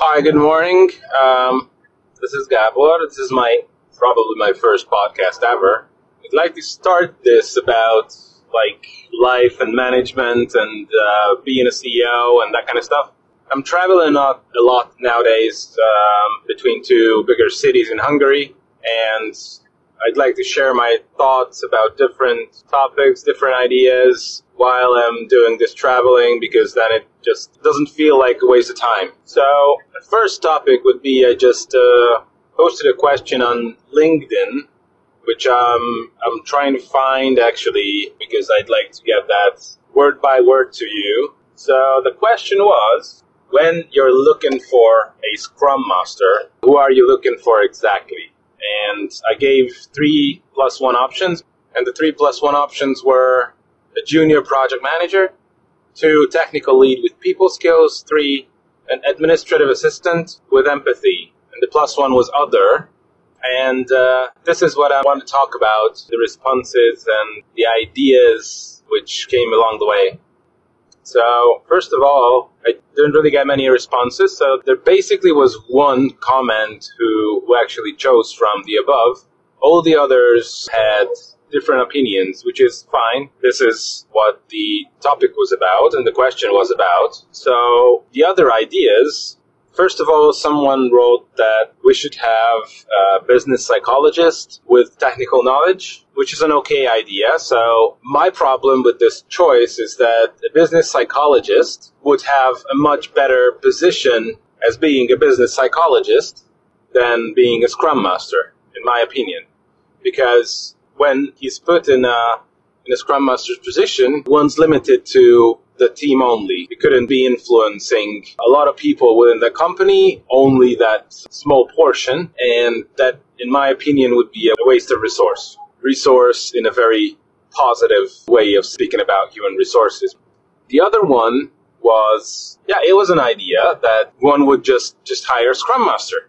Hi, good morning. Um, this is Gabor. This is my probably my first podcast ever. I'd like to start this about like life and management and uh, being a CEO and that kind of stuff. I'm traveling a lot nowadays um, between two bigger cities in Hungary, and I'd like to share my thoughts about different topics, different ideas while I'm doing this traveling because then it just doesn't feel like a waste of time. So, the first topic would be I just uh, posted a question on LinkedIn, which um, I'm trying to find actually because I'd like to get that word by word to you. So, the question was when you're looking for a Scrum Master, who are you looking for exactly? And I gave three plus one options, and the three plus one options were a junior project manager, two, technical lead with people skills, three, an administrative assistant with empathy. And the plus one was other. And uh, this is what I want to talk about the responses and the ideas which came along the way. So, first of all, I didn't really get many responses. So, there basically was one comment who, who actually chose from the above. All the others had different opinions, which is fine. This is what the topic was about and the question was about. So, the other ideas First of all, someone wrote that we should have a business psychologist with technical knowledge, which is an okay idea. So my problem with this choice is that a business psychologist would have a much better position as being a business psychologist than being a scrum master, in my opinion. Because when he's put in a, in a scrum master's position, one's limited to the team only. You couldn't be influencing a lot of people within the company, only that small portion. And that, in my opinion, would be a waste of resource. Resource in a very positive way of speaking about human resources. The other one was, yeah, it was an idea that one would just, just hire a Scrum Master,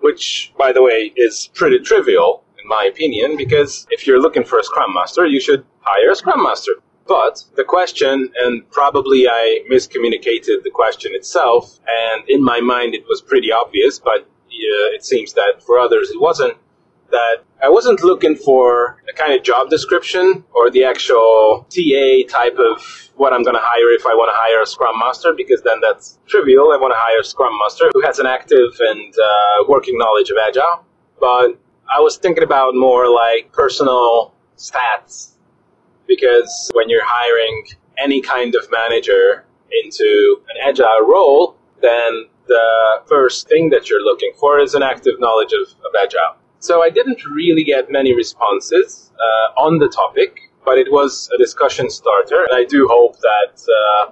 which, by the way, is pretty trivial my opinion, because if you're looking for a Scrum Master, you should hire a Scrum Master. But the question, and probably I miscommunicated the question itself, and in my mind it was pretty obvious, but uh, it seems that for others it wasn't, that I wasn't looking for a kind of job description or the actual TA type of what I'm going to hire if I want to hire a Scrum Master, because then that's trivial. I want to hire a Scrum Master who has an active and uh, working knowledge of Agile. But I was thinking about more like personal stats. Because when you're hiring any kind of manager into an agile role, then the first thing that you're looking for is an active knowledge of, of agile. So I didn't really get many responses uh, on the topic, but it was a discussion starter, and I do hope that uh,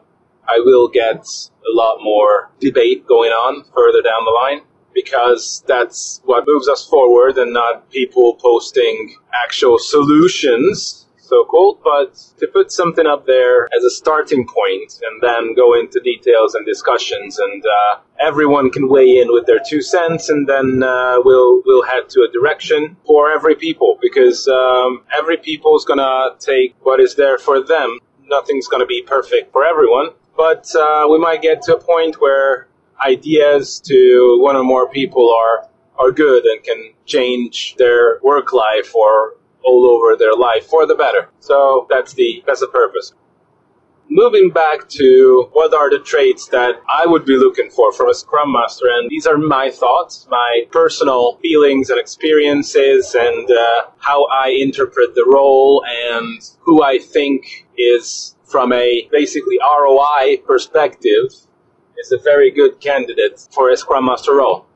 I will get a lot more debate going on further down the line because that's what moves us forward and not people posting actual solutions so called, but to put something up there as a starting point and then go into details and discussions and uh, everyone can weigh in with their two cents and then uh, we'll we'll head to a direction for every people because um, every people is gonna take what is there for them. Nothing's gonna be perfect for everyone, but uh, we might get to a point where ideas to one or more people are are good and can change their work life or all over their life for the better. So that's the that's the purpose. Moving back to what are the traits that I would be looking for from a Scrum Master, and these are my thoughts, my personal feelings and experiences, and uh, how I interpret the role, and who I think is, from a basically ROI perspective, is a very good candidate for a Scrum Master role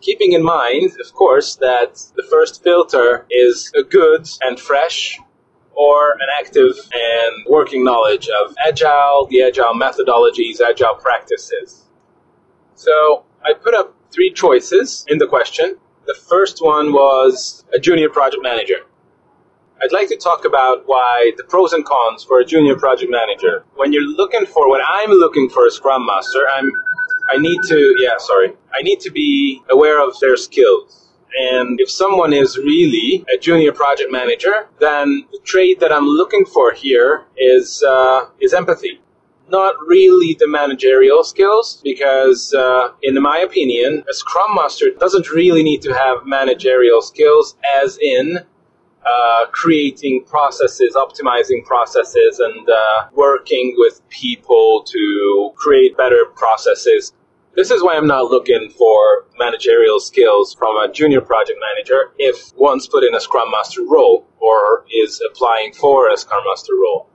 keeping in mind, of course, that the first filter is a good and fresh or an active and working knowledge of agile, the agile methodologies, agile practices. So I put up three choices in the question. The first one was a junior project manager. I'd like to talk about why the pros and cons for a junior project manager. When you're looking for, when I'm looking for a scrum master, I'm I need to, yeah, sorry. I need to be aware of their skills. And if someone is really a junior project manager, then the trait that I'm looking for here is, uh, is empathy. not really the managerial skills because, uh, in my opinion, a Scrum Master doesn't really need to have managerial skills, as in uh, creating processes, optimizing processes, and uh, working with people to create better processes. This is why I'm not looking for managerial skills from a junior project manager if one's put in a Scrum Master role or is applying for a Scrum Master role.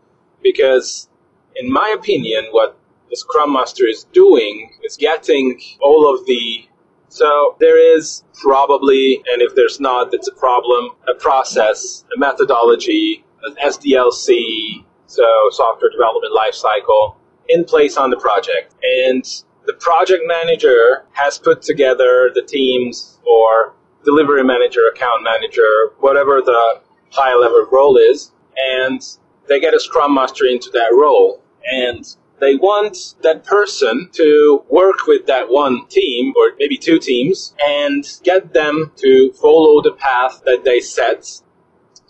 Because in my opinion, what the Scrum Master is doing is getting all of the so there is probably, and if there's not, it's a problem, a process, a methodology, an SDLC, so software development lifecycle, in place on the project. And the project manager has put together the teams or delivery manager, account manager, whatever the high level role is, and they get a scrum master into that role. And they want that person to work with that one team or maybe two teams and get them to follow the path that they set,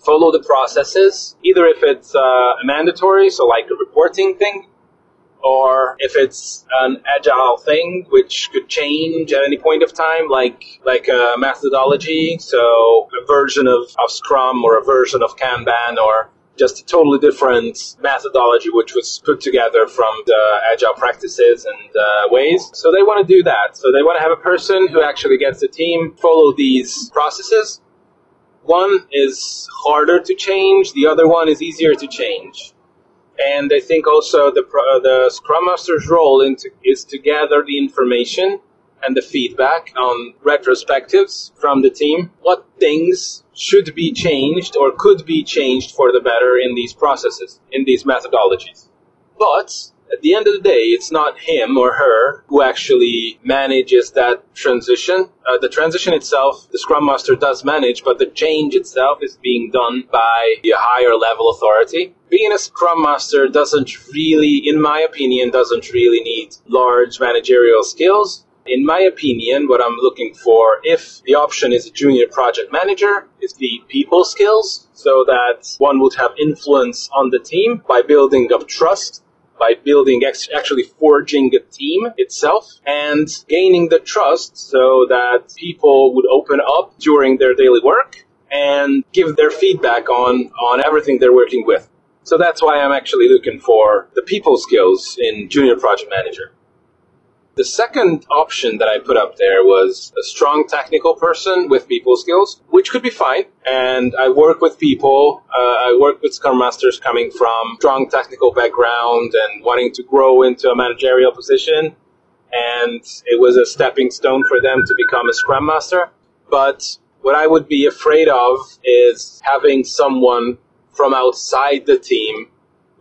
follow the processes, either if it's uh, mandatory, so like a reporting thing, or if it's an agile thing which could change at any point of time like like a methodology so a version of, of scrum or a version of kanban or just a totally different methodology which was put together from the agile practices and uh, ways. So they want to do that. So they want to have a person who actually gets the team follow these processes. One is harder to change, the other one is easier to change. And I think also the, the Scrum Master's role is to gather the information and the feedback on retrospectives from the team. What things should be changed or could be changed for the better in these processes, in these methodologies. But at the end of the day, it's not him or her who actually manages that transition. Uh, the transition itself, the Scrum Master does manage, but the change itself is being done by a higher level authority. Being a Scrum Master doesn't really, in my opinion, doesn't really need large managerial skills in my opinion, what I'm looking for, if the option is a junior project manager, is the people skills, so that one would have influence on the team by building up trust, by building, actually forging a team itself, and gaining the trust so that people would open up during their daily work and give their feedback on, on everything they're working with. So that's why I'm actually looking for the people skills in junior project manager. The second option that I put up there was a strong technical person with people skills, which could be fine. And I work with people. Uh, I work with Scrum Masters coming from strong technical background and wanting to grow into a managerial position. And it was a stepping stone for them to become a Scrum Master. But what I would be afraid of is having someone from outside the team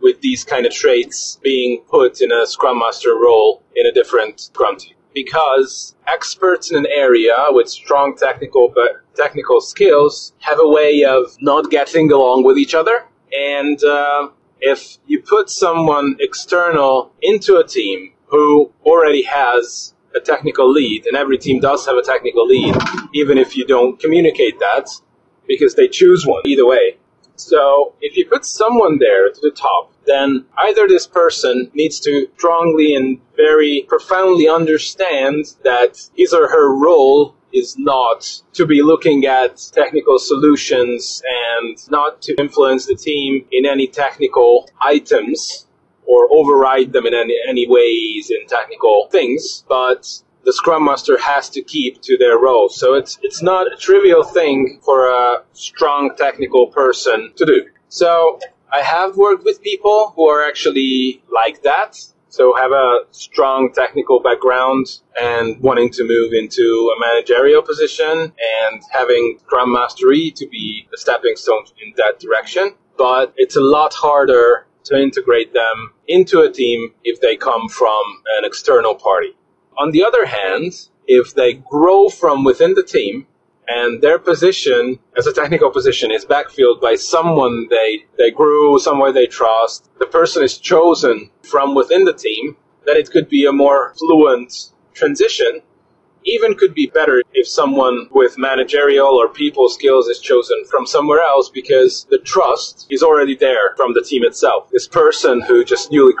with these kind of traits being put in a Scrum Master role in a different Scrum team. Because experts in an area with strong technical but technical skills have a way of not getting along with each other. And uh, if you put someone external into a team who already has a technical lead, and every team does have a technical lead, even if you don't communicate that, because they choose one either way. So if you put someone there to the top, then either this person needs to strongly and very profoundly understand that his or her role is not to be looking at technical solutions and not to influence the team in any technical items or override them in any, any ways in technical things, but the Scrum Master has to keep to their role. So it's it's not a trivial thing for a strong technical person to do. So I have worked with people who are actually like that. So have a strong technical background and wanting to move into a managerial position and having Scrum Mastery to be a stepping stone in that direction. But it's a lot harder to integrate them into a team if they come from an external party. On the other hand, if they grow from within the team and their position as a technical position is backfilled by someone they, they grew, somewhere they trust, the person is chosen from within the team, then it could be a more fluent transition even could be better if someone with managerial or people skills is chosen from somewhere else because the trust is already there from the team itself. This person who just newly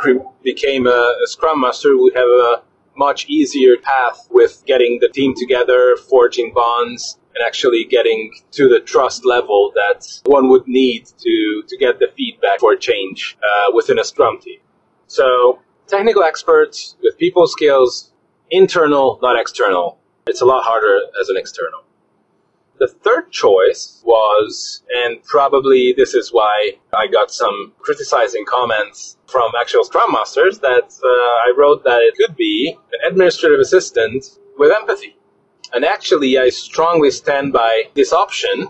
became a, a scrum master would have a much easier path with getting the team together, forging bonds, and actually getting to the trust level that one would need to, to get the feedback for change uh, within a Scrum team. So, technical experts with people skills, internal, not external. It's a lot harder as an external. The third choice was, and probably this is why I got some criticizing comments from actual Scrum Masters, that uh, I wrote that it could be an administrative assistant with empathy. And actually, I strongly stand by this option.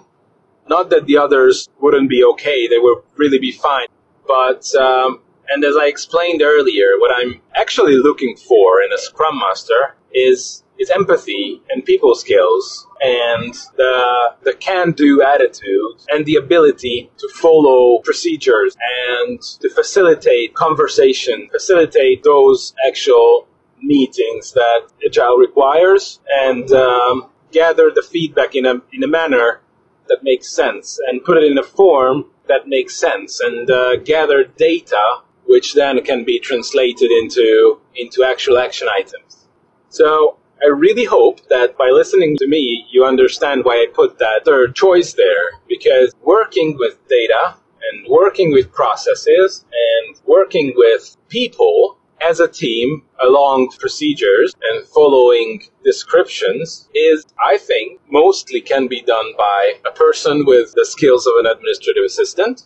Not that the others wouldn't be okay, they would really be fine. But, um, and as I explained earlier, what I'm actually looking for in a Scrum Master is is empathy and people skills and the, the can-do attitude and the ability to follow procedures and to facilitate conversation, facilitate those actual meetings that Agile requires and um, gather the feedback in a, in a manner that makes sense and put it in a form that makes sense and uh, gather data which then can be translated into, into actual action items. So I really hope that by listening to me, you understand why I put that third choice there. Because working with data and working with processes and working with people as a team along procedures and following descriptions is, I think, mostly can be done by a person with the skills of an administrative assistant.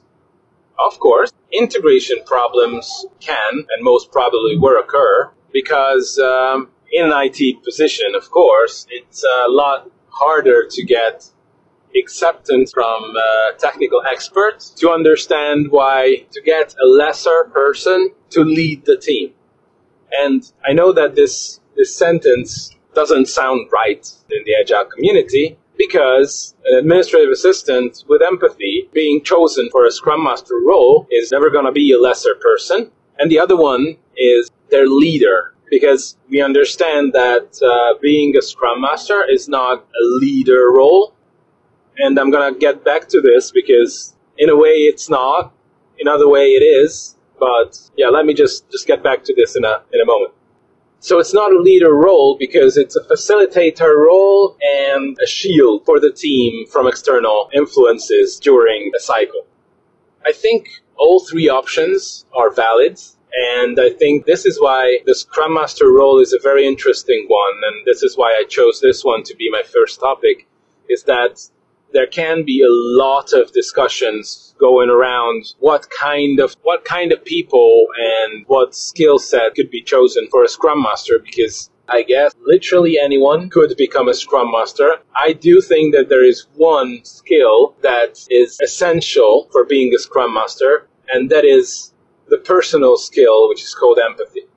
Of course, integration problems can and most probably will occur because um, in an IT position, of course, it's a lot harder to get acceptance from uh, technical experts to understand why to get a lesser person to lead the team. And I know that this this sentence doesn't sound right in the agile community because an administrative assistant with empathy being chosen for a scrum master role is never going to be a lesser person. And the other one is their leader because we understand that uh, being a scrum master is not a leader role. And I'm going to get back to this because in a way it's not, in other way it is. But yeah, let me just, just get back to this in a, in a moment. So it's not a leader role because it's a facilitator role and a shield for the team from external influences during a cycle. I think all three options are valid and I think this is why the Scrum Master role is a very interesting one. And this is why I chose this one to be my first topic is that there can be a lot of discussions going around what kind of what kind of people and what skill set could be chosen for a scrum master because I guess literally anyone could become a scrum master. I do think that there is one skill that is essential for being a scrum master and that is the personal skill, which is called empathy.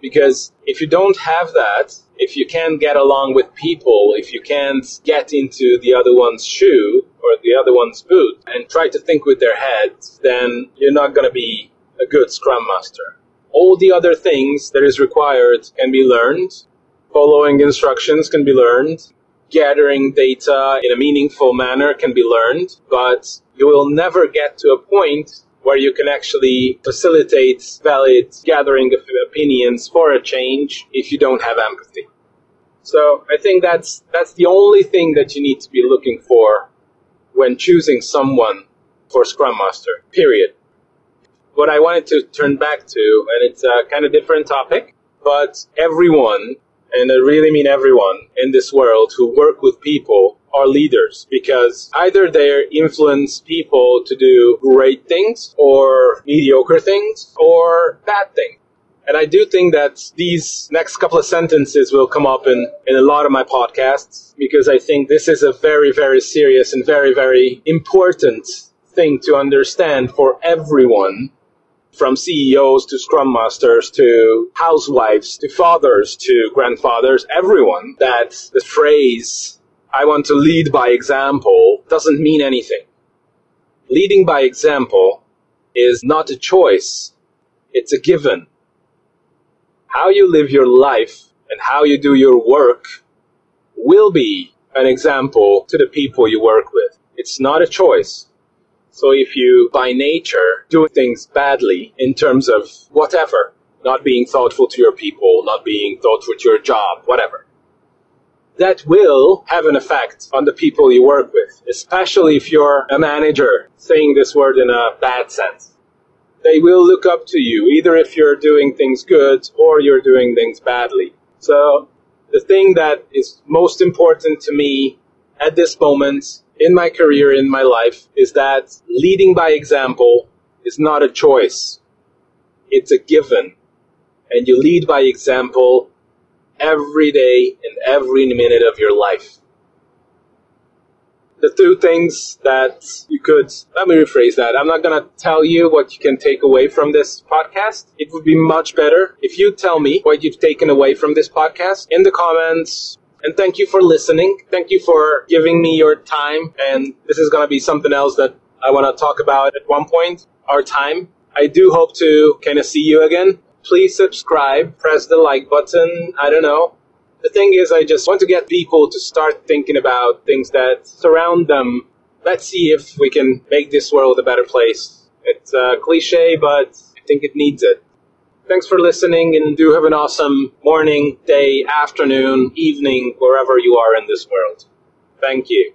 Because if you don't have that, if you can't get along with people, if you can't get into the other one's shoe or the other one's boot and try to think with their head, then you're not going to be a good scrum master. All the other things that is required can be learned. Following instructions can be learned. Gathering data in a meaningful manner can be learned, but you will never get to a point where you can actually facilitate valid gathering of opinions for a change if you don't have empathy. So I think that's that's the only thing that you need to be looking for when choosing someone for Scrum Master. Period. What I wanted to turn back to, and it's a kind of different topic, but everyone, and I really mean everyone in this world who work with people are leaders because either they influence people to do great things or mediocre things or bad things. And I do think that these next couple of sentences will come up in, in a lot of my podcasts because I think this is a very, very serious and very, very important thing to understand for everyone from CEOs to scrum masters to housewives to fathers to grandfathers, everyone that the phrase I want to lead by example doesn't mean anything. Leading by example is not a choice. It's a given. How you live your life and how you do your work will be an example to the people you work with. It's not a choice. So if you, by nature, do things badly in terms of whatever, not being thoughtful to your people, not being thoughtful to your job, whatever, that will have an effect on the people you work with, especially if you're a manager, saying this word in a bad sense. They will look up to you, either if you're doing things good or you're doing things badly. So the thing that is most important to me at this moment in my career, in my life, is that leading by example is not a choice. It's a given. And you lead by example every day and every minute of your life. The two things that you could, let me rephrase that. I'm not going to tell you what you can take away from this podcast. It would be much better if you tell me what you've taken away from this podcast in the comments. And thank you for listening. Thank you for giving me your time. And this is going to be something else that I want to talk about at one point, our time. I do hope to kind of see you again please subscribe, press the like button. I don't know. The thing is, I just want to get people to start thinking about things that surround them. Let's see if we can make this world a better place. It's a cliche, but I think it needs it. Thanks for listening and do have an awesome morning, day, afternoon, evening, wherever you are in this world. Thank you.